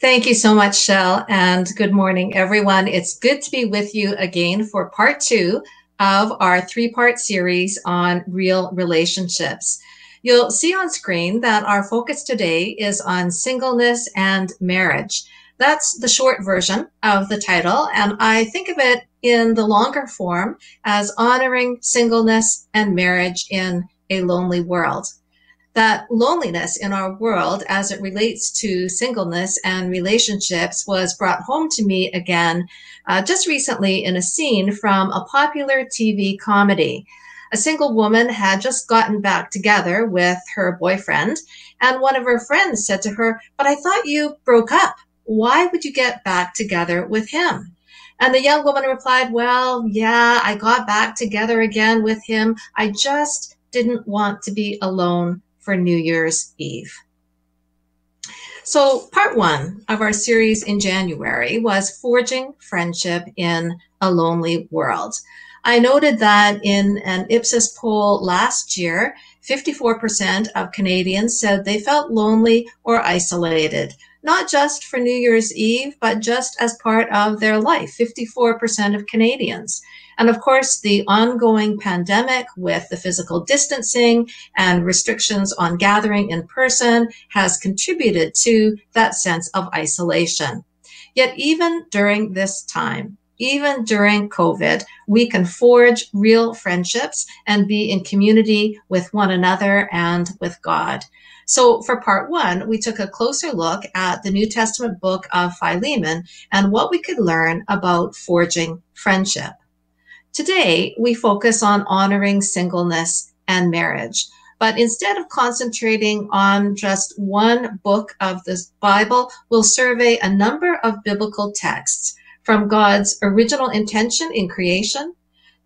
Thank you so much, Shell, and good morning, everyone. It's good to be with you again for part two of our three part series on real relationships. You'll see on screen that our focus today is on singleness and marriage. That's the short version of the title, and I think of it in the longer form as honoring singleness and marriage in a lonely world that loneliness in our world as it relates to singleness and relationships was brought home to me again uh, just recently in a scene from a popular TV comedy. A single woman had just gotten back together with her boyfriend, and one of her friends said to her, But I thought you broke up. Why would you get back together with him? And the young woman replied, Well, yeah, I got back together again with him. I just didn't want to be alone for New Year's Eve. So, part one of our series in January was Forging Friendship in a Lonely World. I noted that in an Ipsos poll last year, 54% of Canadians said they felt lonely or isolated, not just for New Year's Eve, but just as part of their life. 54% of Canadians. And of course, the ongoing pandemic with the physical distancing and restrictions on gathering in person has contributed to that sense of isolation. Yet, even during this time, even during COVID, we can forge real friendships and be in community with one another and with God. So, for part one, we took a closer look at the New Testament book of Philemon and what we could learn about forging friendship. Today, we focus on honoring singleness and marriage. But instead of concentrating on just one book of the Bible, we'll survey a number of biblical texts from God's original intention in creation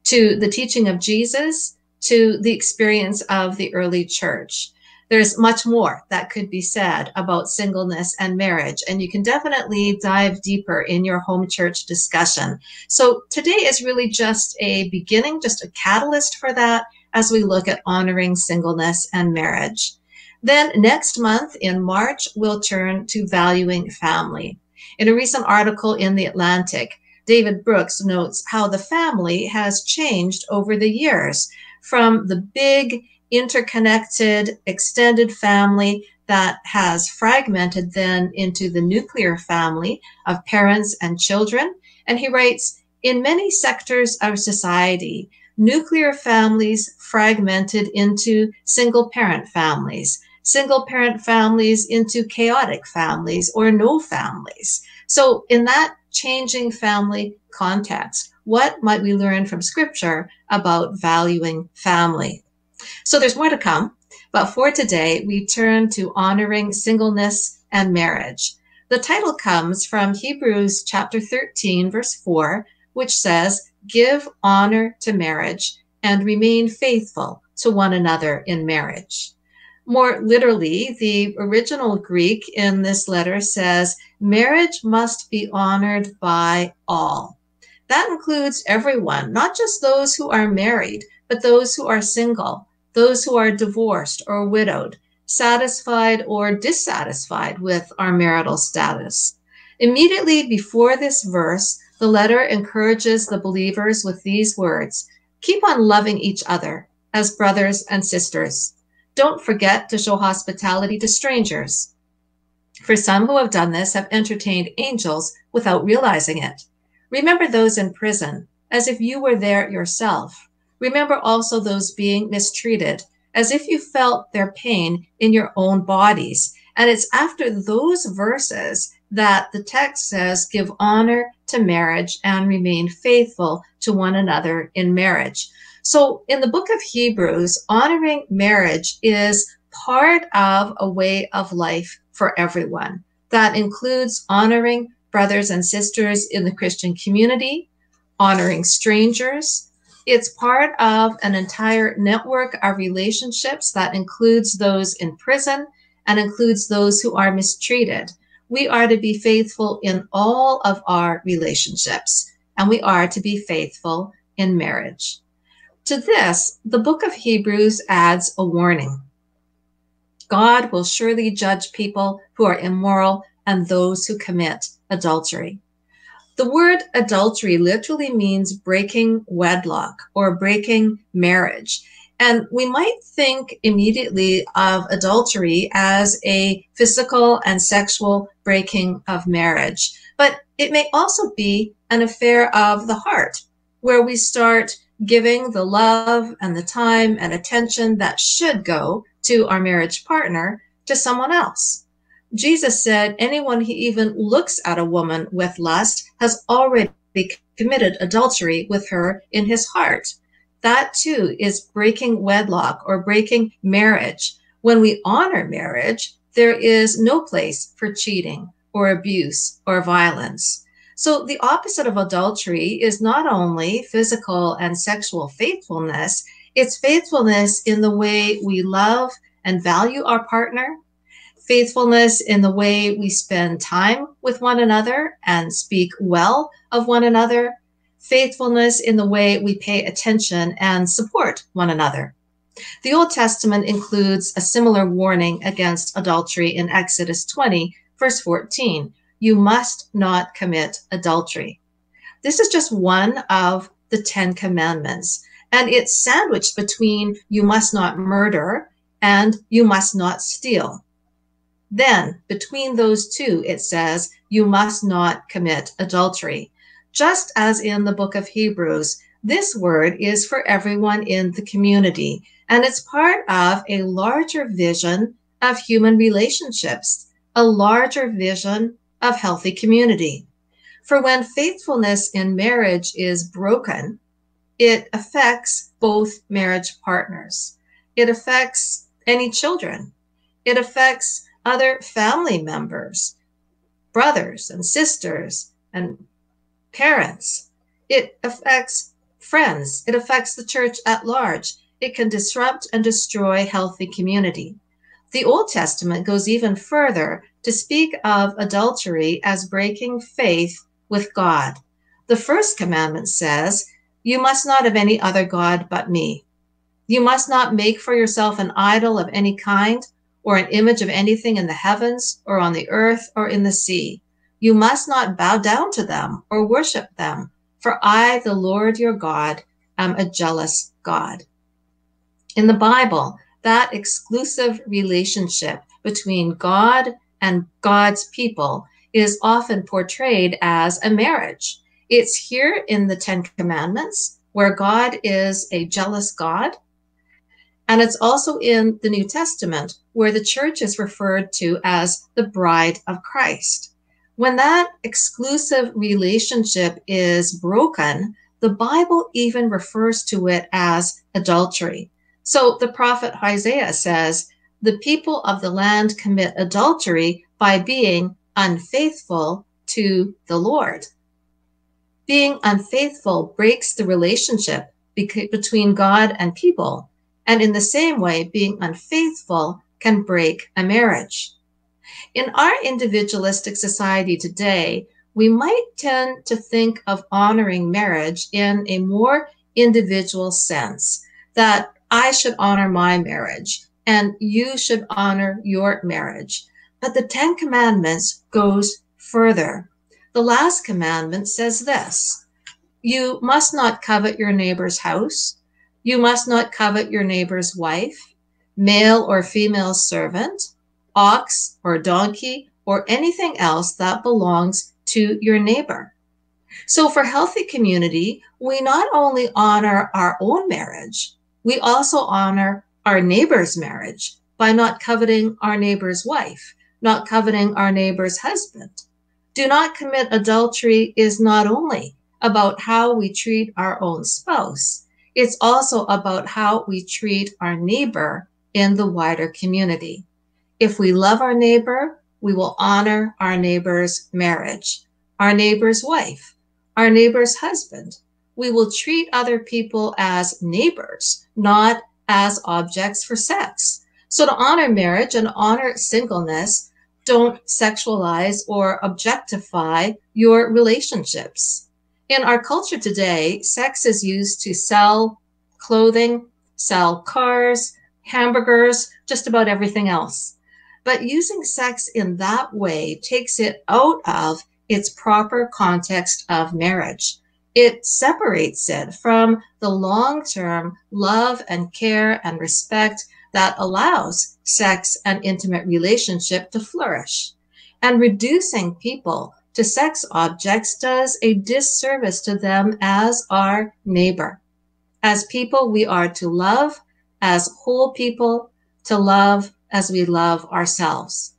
to the teaching of Jesus to the experience of the early church there's much more that could be said about singleness and marriage, and you can definitely dive deeper in your home church discussion. So today is really just a beginning, just a catalyst for that as we look at honoring singleness and marriage. Then next month in March, we'll turn to valuing family. In a recent article in The Atlantic, David Brooks notes how the family has changed over the years from the big interconnected extended family that has fragmented then into the nuclear family of parents and children. And he writes, in many sectors of society, nuclear families fragmented into single parent families, single parent families into chaotic families or no families. So, in that changing family context, what might we learn from scripture about valuing family? So there's more to come. But for today, we turn to honoring singleness and marriage. The title comes from Hebrews chapter 13, verse 4, which says, Give honor to marriage and remain faithful to one another in marriage. More literally, the original Greek in this letter says, Marriage must be honored by all. That includes everyone, not just those who are married, but those who are single, those who are divorced or widowed, satisfied or dissatisfied with our marital status. Immediately before this verse, the letter encourages the believers with these words Keep on loving each other as brothers and sisters. Don't forget to show hospitality to strangers. For some who have done this have entertained angels without realizing it. Remember those in prison as if you were there yourself. Remember also those being mistreated, as if you felt their pain in your own bodies. And it's after those verses that the text says, give honor to marriage and remain faithful to one another in marriage. So in the book of Hebrews, honoring marriage is part of a way of life for everyone. That includes honoring brothers and sisters in the Christian community, honoring strangers, it's part of an entire network of relationships that includes those in prison and includes those who are mistreated. We are to be faithful in all of our relationships, and we are to be faithful in marriage. To this, the book of Hebrews adds a warning. God will surely judge people who are immoral and those who commit adultery. The word adultery literally means breaking wedlock or breaking marriage. And we might think immediately of adultery as a physical and sexual breaking of marriage. But it may also be an affair of the heart, where we start giving the love and the time and attention that should go to our marriage partner to someone else. Jesus said, anyone who even looks at a woman with lust has already committed adultery with her in his heart. That too is breaking wedlock or breaking marriage. When we honor marriage, there is no place for cheating or abuse or violence. So the opposite of adultery is not only physical and sexual faithfulness, it's faithfulness in the way we love and value our partner, faithfulness in the way we spend time with one another and speak well of one another, faithfulness in the way we pay attention and support one another. The Old Testament includes a similar warning against adultery in Exodus 20, verse 14. You must not commit adultery. This is just one of the Ten Commandments, and it's sandwiched between you must not murder and you must not steal. Then, between those two, it says, you must not commit adultery. Just as in the book of Hebrews, this word is for everyone in the community, and it's part of a larger vision of human relationships, a larger vision of healthy community. For when faithfulness in marriage is broken, it affects both marriage partners. It affects any children. It affects other family members, brothers and sisters and parents. It affects friends. It affects the church at large. It can disrupt and destroy healthy community. The Old Testament goes even further to speak of adultery as breaking faith with God. The first commandment says, You must not have any other God but me. You must not make for yourself an idol of any kind or an image of anything in the heavens or on the earth or in the sea. You must not bow down to them or worship them, for I, the Lord your God, am a jealous God. In the Bible, that exclusive relationship between God and God's people is often portrayed as a marriage. It's here in the Ten Commandments, where God is a jealous God. And it's also in the New Testament, where the church is referred to as the bride of Christ. When that exclusive relationship is broken, the Bible even refers to it as adultery. So the prophet Isaiah says, The people of the land commit adultery by being unfaithful to the Lord. Being unfaithful breaks the relationship between God and people. And in the same way, being unfaithful can break a marriage. In our individualistic society today, we might tend to think of honoring marriage in a more individual sense that I should honor my marriage and you should honor your marriage. But the 10 commandments goes further. The last commandment says this, you must not covet your neighbor's house. You must not covet your neighbor's wife, male or female servant, ox or donkey, or anything else that belongs to your neighbor. So for healthy community, we not only honor our own marriage, we also honor our neighbor's marriage by not coveting our neighbor's wife, not coveting our neighbor's husband. Do not commit adultery is not only about how we treat our own spouse, it's also about how we treat our neighbor in the wider community. If we love our neighbor, we will honor our neighbor's marriage, our neighbor's wife, our neighbor's husband. We will treat other people as neighbors, not as objects for sex. So to honor marriage and honor singleness, don't sexualize or objectify your relationships. In our culture today, sex is used to sell clothing, sell cars, hamburgers, just about everything else. But using sex in that way takes it out of its proper context of marriage. It separates it from the long term love and care and respect that allows sex and intimate relationship to flourish. And reducing people to sex objects does a disservice to them as our neighbor. As people, we are to love as whole people, to love as we love ourselves.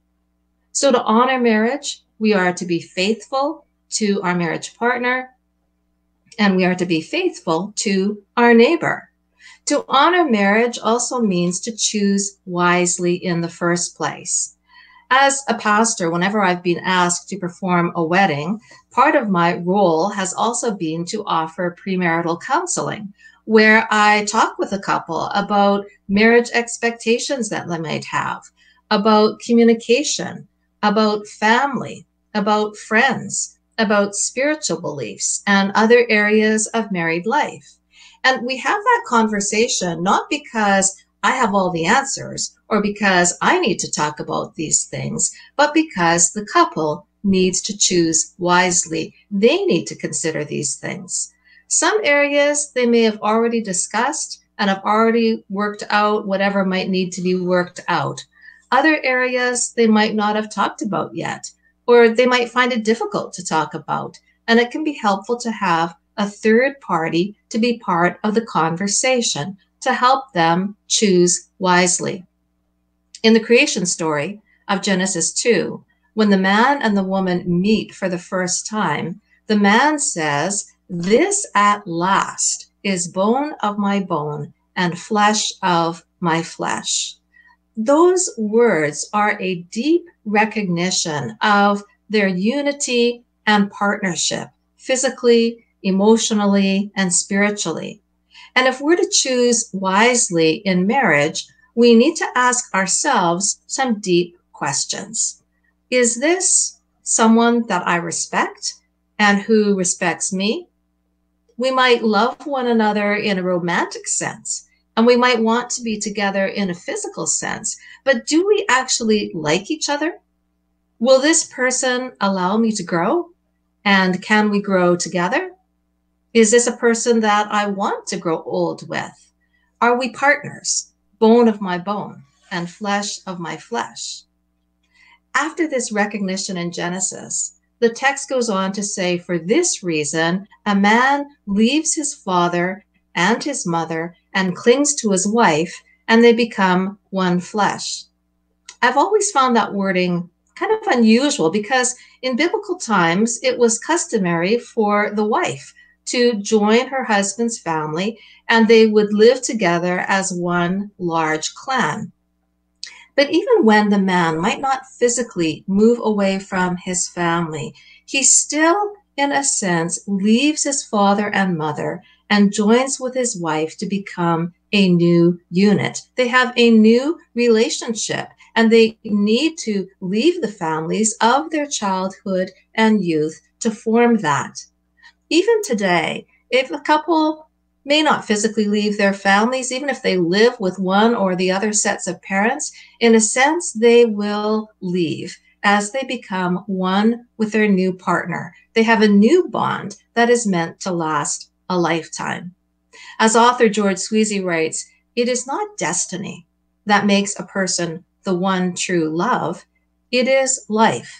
So to honor marriage, we are to be faithful to our marriage partner, and we are to be faithful to our neighbor. To honor marriage also means to choose wisely in the first place. As a pastor, whenever I've been asked to perform a wedding, part of my role has also been to offer premarital counseling, where I talk with a couple about marriage expectations that they might have, about communication, about family, about friends, about spiritual beliefs, and other areas of married life. And we have that conversation not because I have all the answers or because I need to talk about these things, but because the couple needs to choose wisely. They need to consider these things. Some areas they may have already discussed and have already worked out whatever might need to be worked out. Other areas they might not have talked about yet, or they might find it difficult to talk about. And it can be helpful to have a third party to be part of the conversation to help them choose wisely. In the creation story of Genesis 2, when the man and the woman meet for the first time, the man says, This at last is bone of my bone and flesh of my flesh. Those words are a deep recognition of their unity and partnership, physically, emotionally, and spiritually. And if we're to choose wisely in marriage, we need to ask ourselves some deep questions. Is this someone that I respect and who respects me? We might love one another in a romantic sense, and we might want to be together in a physical sense, but do we actually like each other? Will this person allow me to grow? And can we grow together? Is this a person that I want to grow old with? Are we partners, bone of my bone and flesh of my flesh? After this recognition in Genesis, the text goes on to say, For this reason, a man leaves his father and his mother and clings to his wife, and they become one flesh. I've always found that wording kind of unusual because in biblical times it was customary for the wife to join her husband's family and they would live together as one large clan. But even when the man might not physically move away from his family, he still, in a sense, leaves his father and mother and joins with his wife to become a new unit. They have a new relationship and they need to leave the families of their childhood and youth to form that even today, if a couple may not physically leave their families, even if they live with one or the other sets of parents, in a sense, they will leave as they become one with their new partner. They have a new bond that is meant to last a lifetime. As author George Sweezy writes, it is not destiny that makes a person the one true love. It is life.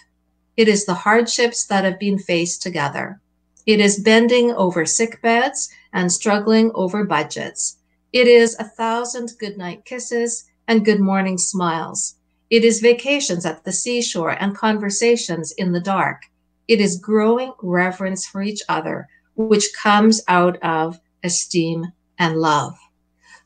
It is the hardships that have been faced together. It is bending over sick beds and struggling over budgets. It is a thousand goodnight kisses and good morning smiles. It is vacations at the seashore and conversations in the dark. It is growing reverence for each other, which comes out of esteem and love.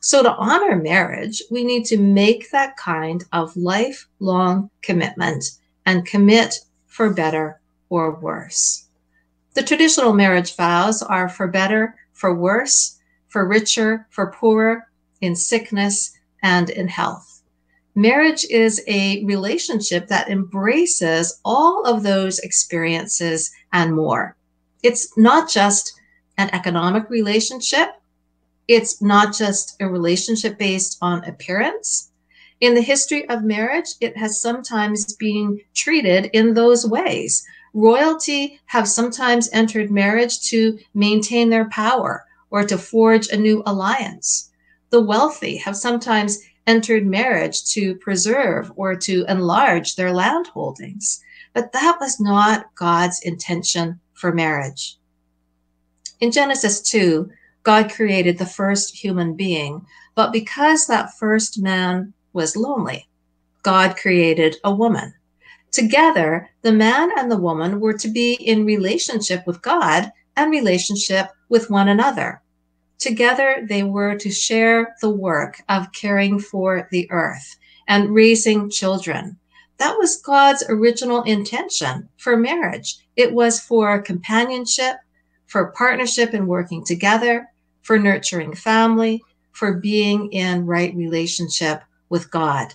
So, to honor marriage, we need to make that kind of lifelong commitment and commit for better or worse. The traditional marriage vows are for better, for worse, for richer, for poorer, in sickness, and in health. Marriage is a relationship that embraces all of those experiences and more. It's not just an economic relationship, it's not just a relationship based on appearance. In the history of marriage, it has sometimes been treated in those ways. Royalty have sometimes entered marriage to maintain their power or to forge a new alliance. The wealthy have sometimes entered marriage to preserve or to enlarge their land holdings. But that was not God's intention for marriage. In Genesis 2, God created the first human being, but because that first man was lonely, God created a woman. Together, the man and the woman were to be in relationship with God and relationship with one another. Together, they were to share the work of caring for the earth and raising children. That was God's original intention for marriage. It was for companionship, for partnership and working together, for nurturing family, for being in right relationship with God.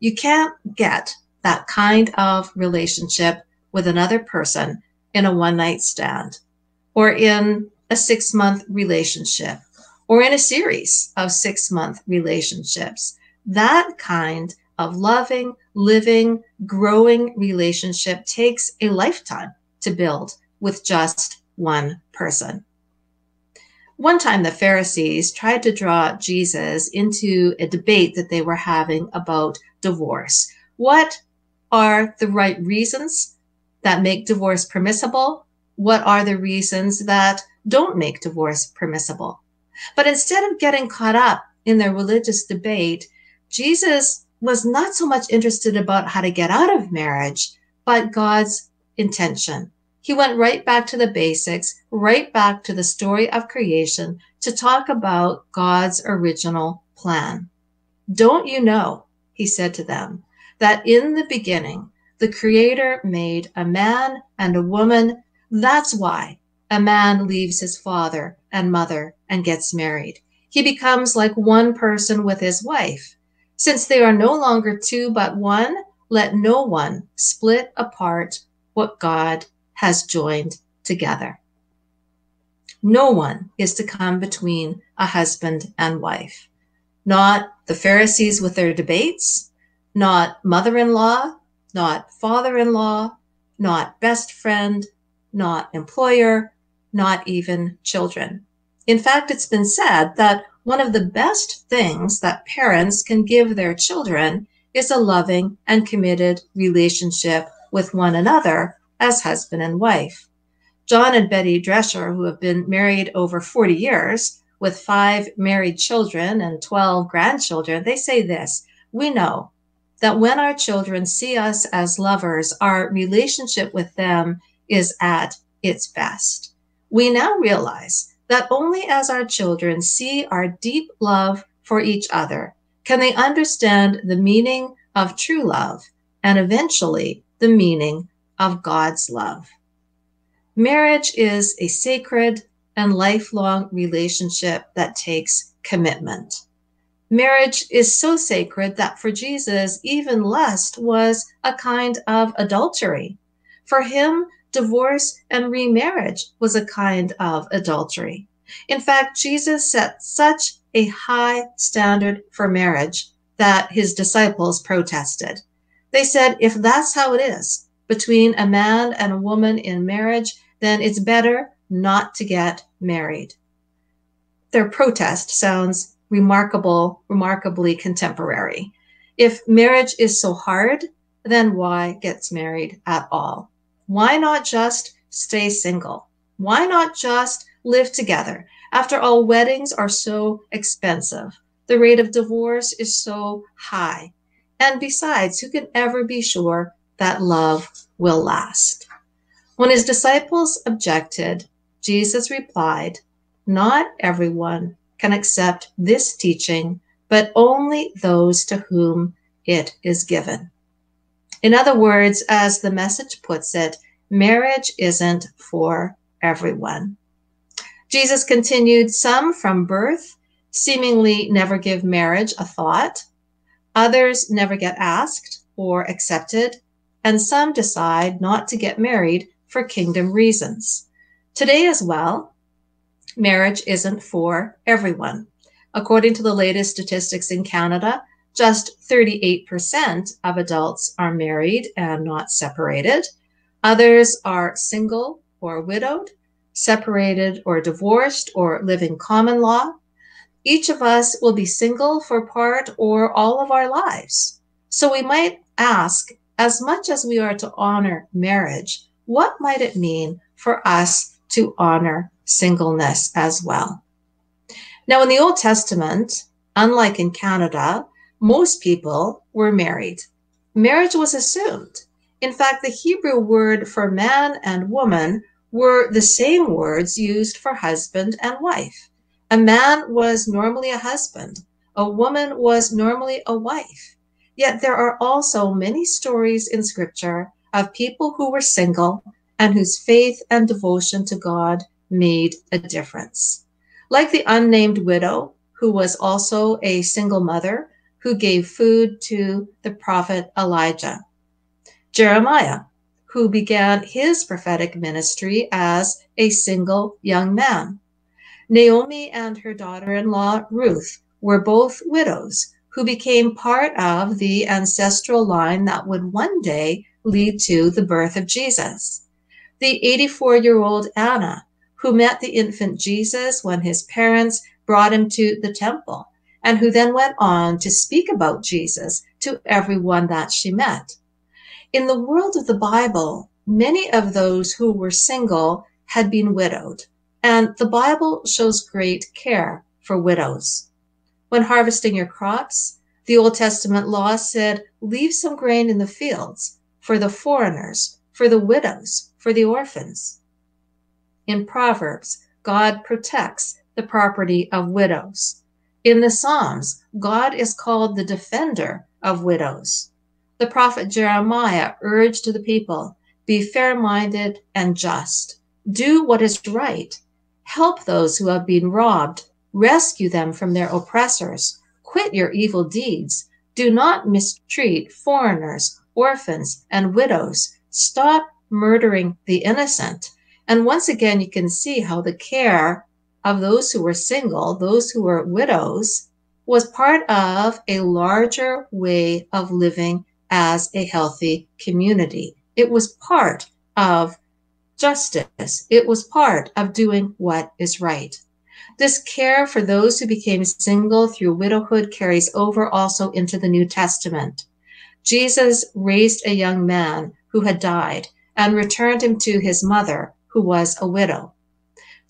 You can't get that kind of relationship with another person in a one night stand or in a six month relationship or in a series of six month relationships. That kind of loving, living, growing relationship takes a lifetime to build with just one person. One time, the Pharisees tried to draw Jesus into a debate that they were having about divorce. What are the right reasons that make divorce permissible? What are the reasons that don't make divorce permissible? But instead of getting caught up in their religious debate, Jesus was not so much interested about how to get out of marriage, but God's intention. He went right back to the basics, right back to the story of creation to talk about God's original plan. Don't you know, he said to them, that in the beginning, the Creator made a man and a woman. That's why a man leaves his father and mother and gets married. He becomes like one person with his wife. Since they are no longer two but one, let no one split apart what God has joined together. No one is to come between a husband and wife. Not the Pharisees with their debates, not mother in law, not father in law, not best friend, not employer, not even children. In fact, it's been said that one of the best things that parents can give their children is a loving and committed relationship with one another as husband and wife. John and Betty Drescher, who have been married over 40 years with five married children and 12 grandchildren, they say this We know that when our children see us as lovers, our relationship with them is at its best. We now realize that only as our children see our deep love for each other can they understand the meaning of true love and eventually the meaning of God's love. Marriage is a sacred and lifelong relationship that takes commitment. Marriage is so sacred that for Jesus, even lust was a kind of adultery. For him, divorce and remarriage was a kind of adultery. In fact, Jesus set such a high standard for marriage that his disciples protested. They said, if that's how it is between a man and a woman in marriage, then it's better not to get married. Their protest sounds remarkable, remarkably contemporary. If marriage is so hard, then why gets married at all? Why not just stay single? Why not just live together? After all, weddings are so expensive. The rate of divorce is so high. And besides, who can ever be sure that love will last? When his disciples objected, Jesus replied, Not everyone can accept this teaching, but only those to whom it is given. In other words, as the message puts it, marriage isn't for everyone. Jesus continued, Some from birth seemingly never give marriage a thought, others never get asked or accepted, and some decide not to get married for kingdom reasons. Today, as well, marriage isn't for everyone. According to the latest statistics in Canada, Just 38% of adults are married and not separated. Others are single or widowed, separated or divorced, or living common law. Each of us will be single for part or all of our lives. So we might ask, as much as we are to honor marriage, what might it mean for us to honor singleness as well? Now, in the Old Testament, unlike in Canada, most people were married. Marriage was assumed. In fact, the Hebrew word for man and woman were the same words used for husband and wife. A man was normally a husband, a woman was normally a wife. Yet there are also many stories in scripture of people who were single and whose faith and devotion to God made a difference. Like the unnamed widow, who was also a single mother who gave food to the prophet Elijah. Jeremiah, who began his prophetic ministry as a single young man. Naomi and her daughter in law, Ruth, were both widows who became part of the ancestral line that would one day lead to the birth of Jesus. The 84 year old Anna, who met the infant Jesus when his parents brought him to the temple and who then went on to speak about Jesus to everyone that she met. In the world of the Bible, many of those who were single had been widowed, and the Bible shows great care for widows. When harvesting your crops, the Old Testament law said, Leave some grain in the fields for the foreigners, for the widows, for the orphans. In Proverbs, God protects the property of widows. In the Psalms, God is called the defender of widows. The prophet Jeremiah urged the people be fair minded and just. Do what is right. Help those who have been robbed. Rescue them from their oppressors. Quit your evil deeds. Do not mistreat foreigners, orphans, and widows. Stop murdering the innocent. And once again, you can see how the care of those who were single, those who were widows, was part of a larger way of living as a healthy community. It was part of justice. It was part of doing what is right. This care for those who became single through widowhood carries over also into the New Testament. Jesus raised a young man who had died and returned him to his mother, who was a widow.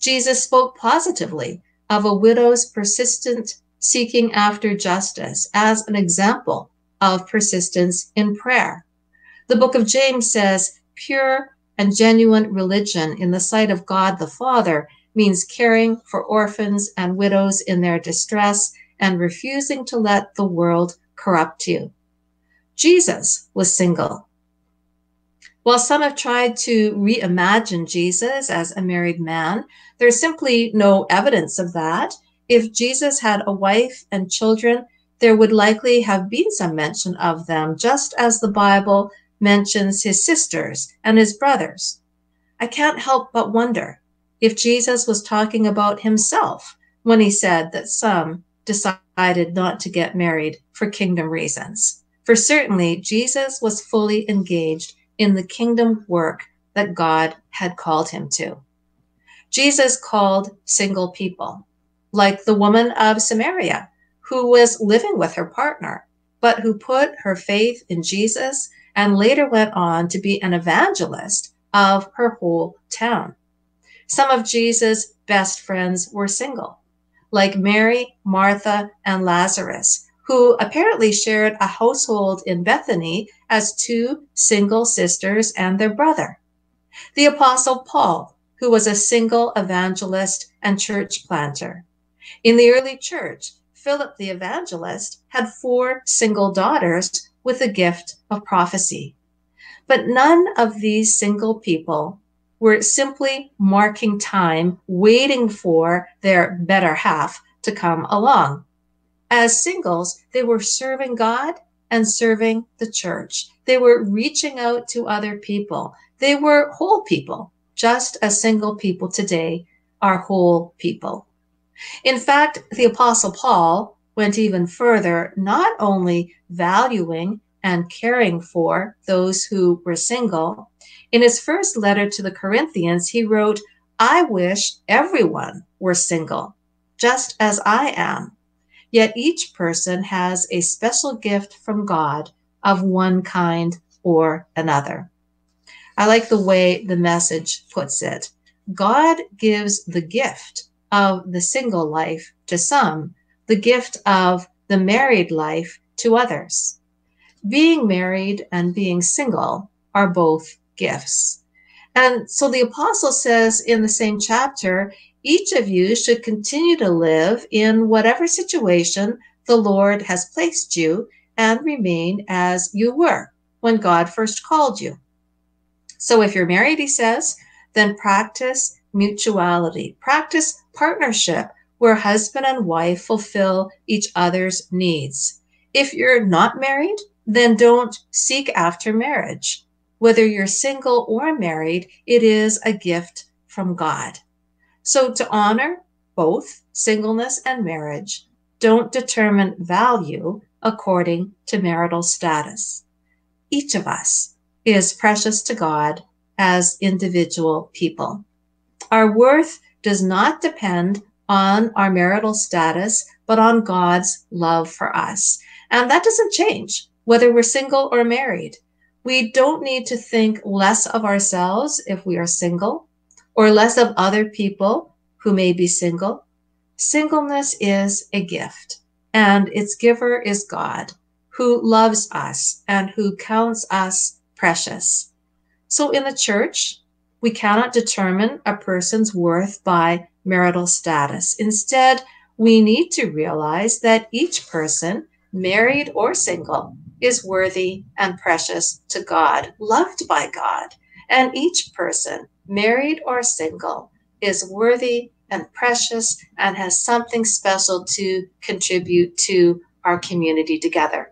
Jesus spoke positively of a widow's persistent seeking after justice as an example of persistence in prayer. The book of James says, pure and genuine religion in the sight of God the Father means caring for orphans and widows in their distress and refusing to let the world corrupt you. Jesus was single. While some have tried to reimagine Jesus as a married man, there's simply no evidence of that. If Jesus had a wife and children, there would likely have been some mention of them, just as the Bible mentions his sisters and his brothers. I can't help but wonder if Jesus was talking about himself when he said that some decided not to get married for kingdom reasons. For certainly, Jesus was fully engaged in the kingdom work that God had called him to. Jesus called single people, like the woman of Samaria, who was living with her partner, but who put her faith in Jesus and later went on to be an evangelist of her whole town. Some of Jesus' best friends were single, like Mary, Martha, and Lazarus, who apparently shared a household in Bethany as two single sisters and their brother. The Apostle Paul who was a single evangelist and church planter. In the early church, Philip the evangelist had four single daughters with the gift of prophecy. But none of these single people were simply marking time, waiting for their better half to come along. As singles, they were serving God and serving the church. They were reaching out to other people. They were whole people just as single people today are whole people. In fact, the Apostle Paul went even further, not only valuing and caring for those who were single. In his first letter to the Corinthians, he wrote, I wish everyone were single, just as I am. Yet each person has a special gift from God of one kind or another. I like the way the message puts it. God gives the gift of the single life to some, the gift of the married life to others. Being married and being single are both gifts. And so the apostle says in the same chapter, each of you should continue to live in whatever situation the Lord has placed you and remain as you were when God first called you. So if you're married, he says, then practice mutuality, practice partnership where husband and wife fulfill each other's needs. If you're not married, then don't seek after marriage. Whether you're single or married, it is a gift from God. So to honor both singleness and marriage, don't determine value according to marital status. Each of us is precious to God as individual people. Our worth does not depend on our marital status, but on God's love for us. And that doesn't change whether we're single or married. We don't need to think less of ourselves if we are single or less of other people who may be single. Singleness is a gift, and its giver is God, who loves us and who counts us precious. So in the church, we cannot determine a person's worth by marital status. Instead, we need to realize that each person, married or single, is worthy and precious to God, loved by God. And each person, married or single, is worthy and precious and has something special to contribute to our community together.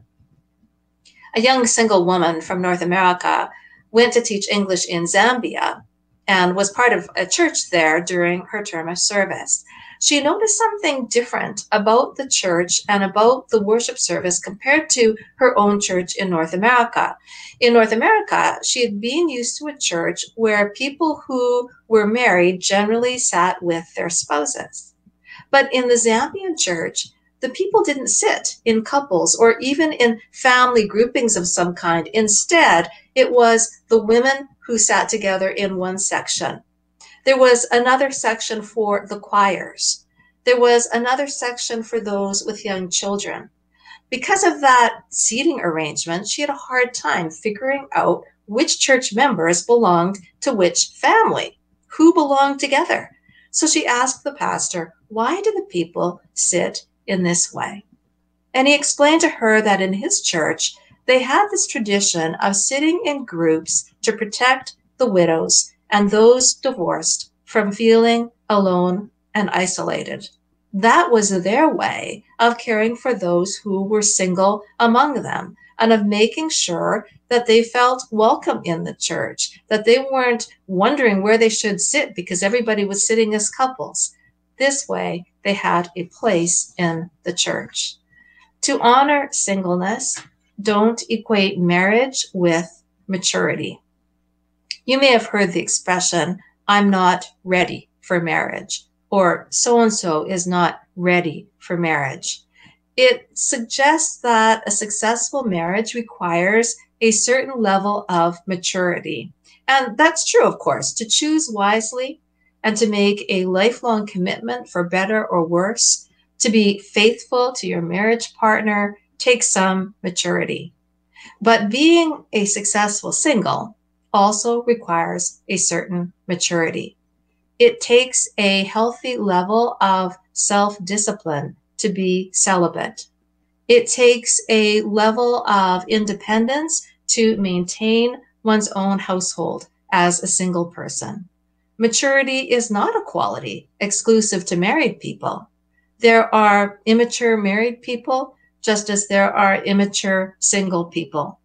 A young single woman from North America went to teach English in Zambia and was part of a church there during her term of service. She noticed something different about the church and about the worship service compared to her own church in North America. In North America, she had been used to a church where people who were married generally sat with their spouses. But in the Zambian church, the people didn't sit in couples or even in family groupings of some kind. Instead, it was the women who sat together in one section. There was another section for the choirs. There was another section for those with young children. Because of that seating arrangement, she had a hard time figuring out which church members belonged to which family, who belonged together. So she asked the pastor, Why do the people sit in this way? And he explained to her that in his church, they had this tradition of sitting in groups to protect the widows and those divorced from feeling alone and isolated. That was their way of caring for those who were single among them and of making sure that they felt welcome in the church, that they weren't wondering where they should sit because everybody was sitting as couples. This way, they had a place in the church. To honor singleness, don't equate marriage with maturity. You may have heard the expression, I'm not ready for marriage, or so and so is not ready for marriage. It suggests that a successful marriage requires a certain level of maturity. And that's true, of course. To choose wisely and to make a lifelong commitment for better or worse, to be faithful to your marriage partner, takes some maturity. But being a successful single also requires a certain maturity. It takes a healthy level of self discipline to be celibate. It takes a level of independence to maintain one's own household as a single person. Maturity is not a quality exclusive to married people. There are immature married people just as there are immature single people.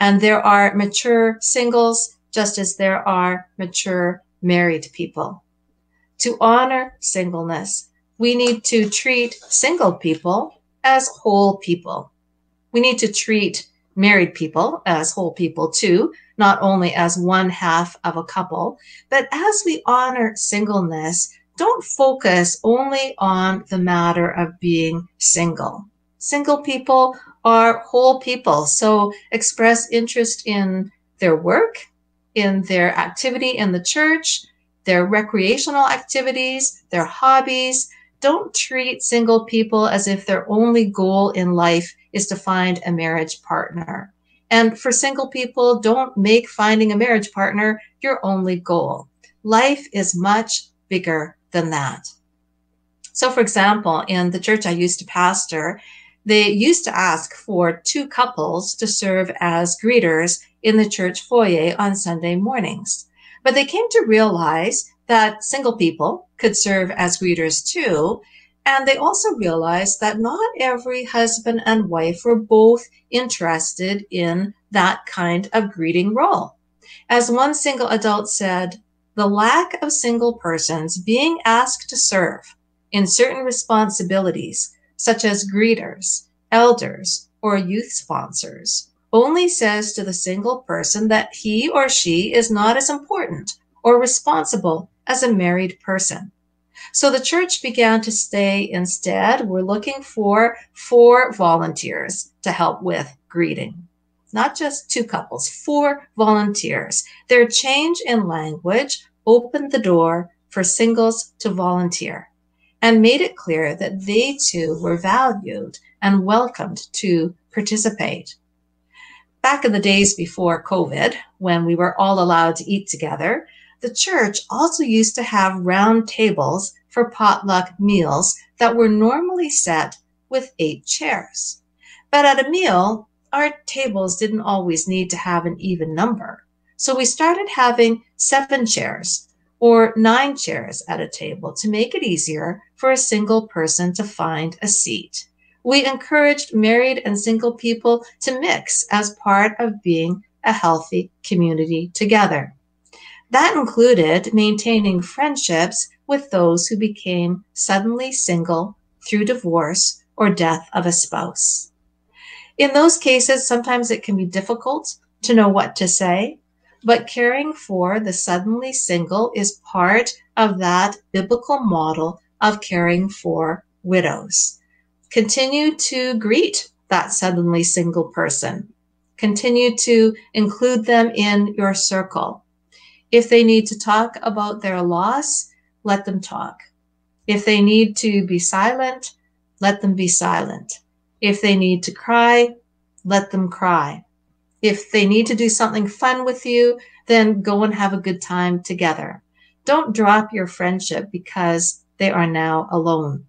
And there are mature singles, just as there are mature married people. To honor singleness, we need to treat single people as whole people. We need to treat married people as whole people too, not only as one half of a couple, but as we honor singleness, don't focus only on the matter of being single. Single people are whole people, so express interest in their work, in their activity in the church, their recreational activities, their hobbies. Don't treat single people as if their only goal in life is to find a marriage partner. And for single people, don't make finding a marriage partner your only goal. Life is much bigger than that. So, for example, in the church I used to pastor, they used to ask for two couples to serve as greeters in the church foyer on Sunday mornings. But they came to realize that single people could serve as greeters too, and they also realized that not every husband and wife were both interested in that kind of greeting role. As one single adult said, the lack of single persons being asked to serve in certain responsibilities, such as greeters, elders, or youth sponsors, only says to the single person that he or she is not as important or responsible as a married person. So the church began to say instead, we're looking for four volunteers to help with greeting. Not just two couples, four volunteers. Their change in language opened the door for singles to volunteer and made it clear that they too were valued and welcomed to participate. Back in the days before COVID, when we were all allowed to eat together, the church also used to have round tables for potluck meals that were normally set with eight chairs. But at a meal, our tables didn't always need to have an even number. So we started having seven chairs or nine chairs at a table to make it easier for a single person to find a seat. We encouraged married and single people to mix as part of being a healthy community together. That included maintaining friendships with those who became suddenly single through divorce or death of a spouse. In those cases, sometimes it can be difficult to know what to say, but caring for the suddenly single is part of that biblical model of caring for widows. Continue to greet that suddenly single person. Continue to include them in your circle. If they need to talk about their loss, let them talk. If they need to be silent, let them be silent. If they need to cry, let them cry. If they need to do something fun with you, then go and have a good time together. Don't drop your friendship because they are now alone.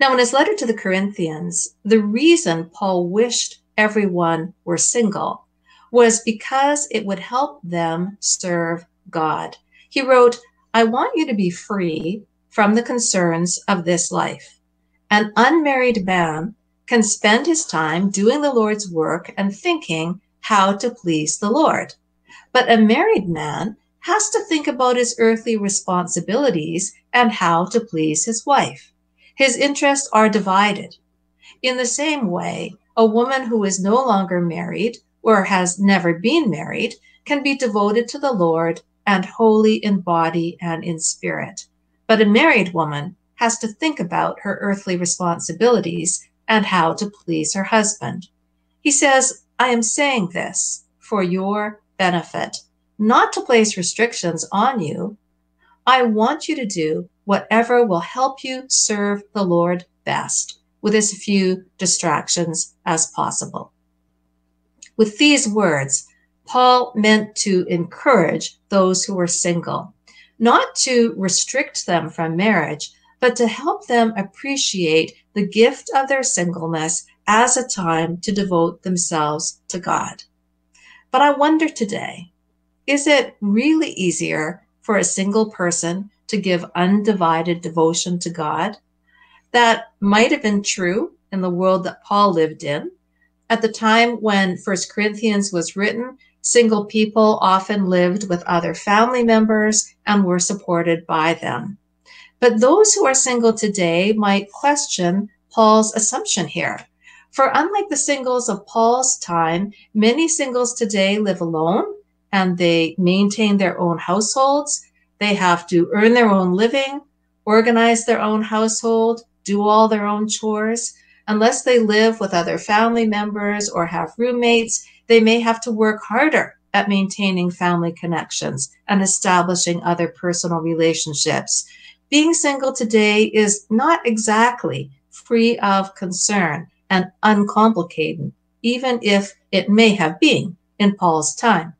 Now, in his letter to the Corinthians, the reason Paul wished everyone were single was because it would help them serve God. He wrote, I want you to be free from the concerns of this life. An unmarried man can spend his time doing the Lord's work and thinking how to please the Lord. But a married man has to think about his earthly responsibilities and how to please his wife. His interests are divided. In the same way, a woman who is no longer married or has never been married can be devoted to the Lord and holy in body and in spirit. But a married woman has to think about her earthly responsibilities and how to please her husband. He says, I am saying this for your benefit, not to place restrictions on you. I want you to do whatever will help you serve the Lord best with as few distractions as possible. With these words, Paul meant to encourage those who were single, not to restrict them from marriage, but to help them appreciate the gift of their singleness as a time to devote themselves to God. But I wonder today, is it really easier for a single person to give undivided devotion to God? That might have been true in the world that Paul lived in. At the time when First Corinthians was written, Single people often lived with other family members and were supported by them. But those who are single today might question Paul's assumption here. For unlike the singles of Paul's time, many singles today live alone and they maintain their own households. They have to earn their own living, organize their own household, do all their own chores. Unless they live with other family members or have roommates, they may have to work harder at maintaining family connections and establishing other personal relationships. Being single today is not exactly free of concern and uncomplicated, even if it may have been in Paul's time.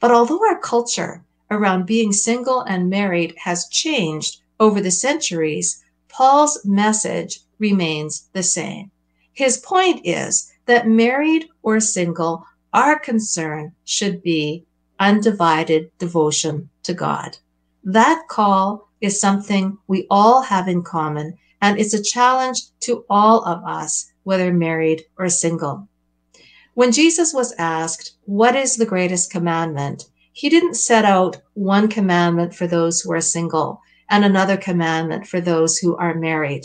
But although our culture around being single and married has changed over the centuries, Paul's message remains the same. His point is that married or single, our concern should be undivided devotion to God. That call is something we all have in common, and it's a challenge to all of us, whether married or single. When Jesus was asked, What is the greatest commandment? He didn't set out one commandment for those who are single and another commandment for those who are married.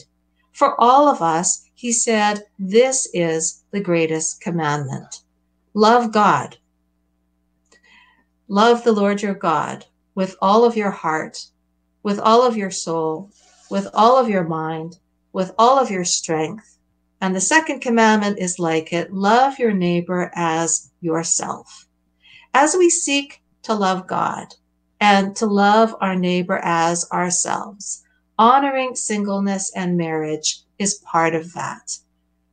For all of us, he said, This is the greatest commandment. Love God. Love the Lord your God with all of your heart, with all of your soul, with all of your mind, with all of your strength. And the second commandment is like it love your neighbor as yourself. As we seek to love God and to love our neighbor as ourselves, honoring singleness and marriage is part of that.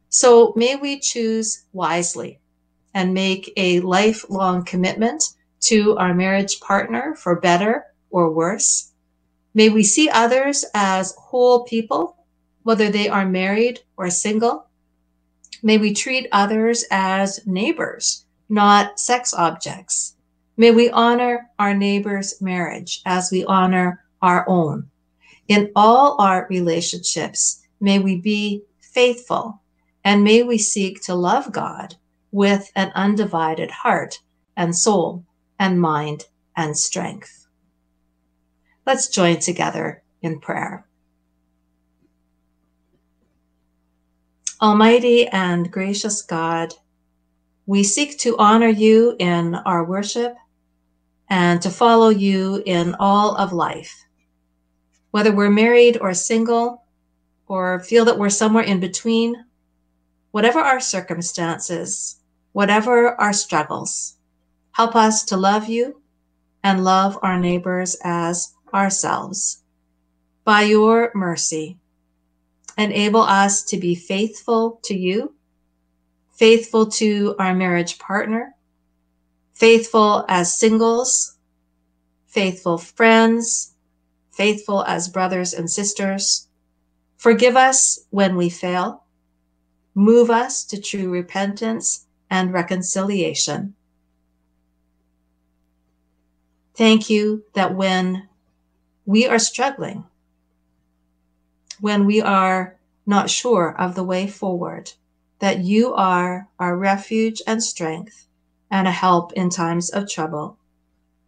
So may we choose wisely and make a lifelong commitment to our marriage partner for better or worse May we see others as whole people, whether they are married or single. May we treat others as neighbors, not sex objects. May we honor our neighbor's marriage as we honor our own. In all our relationships, may we be faithful and may we seek to love God with an undivided heart and soul and mind and strength. Let's join together in prayer. Almighty and gracious God, we seek to honor you in our worship and to follow you in all of life. Whether we're married or single, or feel that we're somewhere in between, whatever our circumstances, whatever our struggles, help us to love you and love our neighbors as ourselves. By your mercy, enable us to be faithful to you, faithful to our marriage partner, faithful as singles, faithful friends, faithful as brothers and sisters. Forgive us when we fail. Move us to true repentance and reconciliation. Thank you that when we are struggling, when we are not sure of the way forward, that you are our refuge and strength and a help in times of trouble.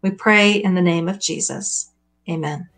We pray in the name of Jesus. Amen.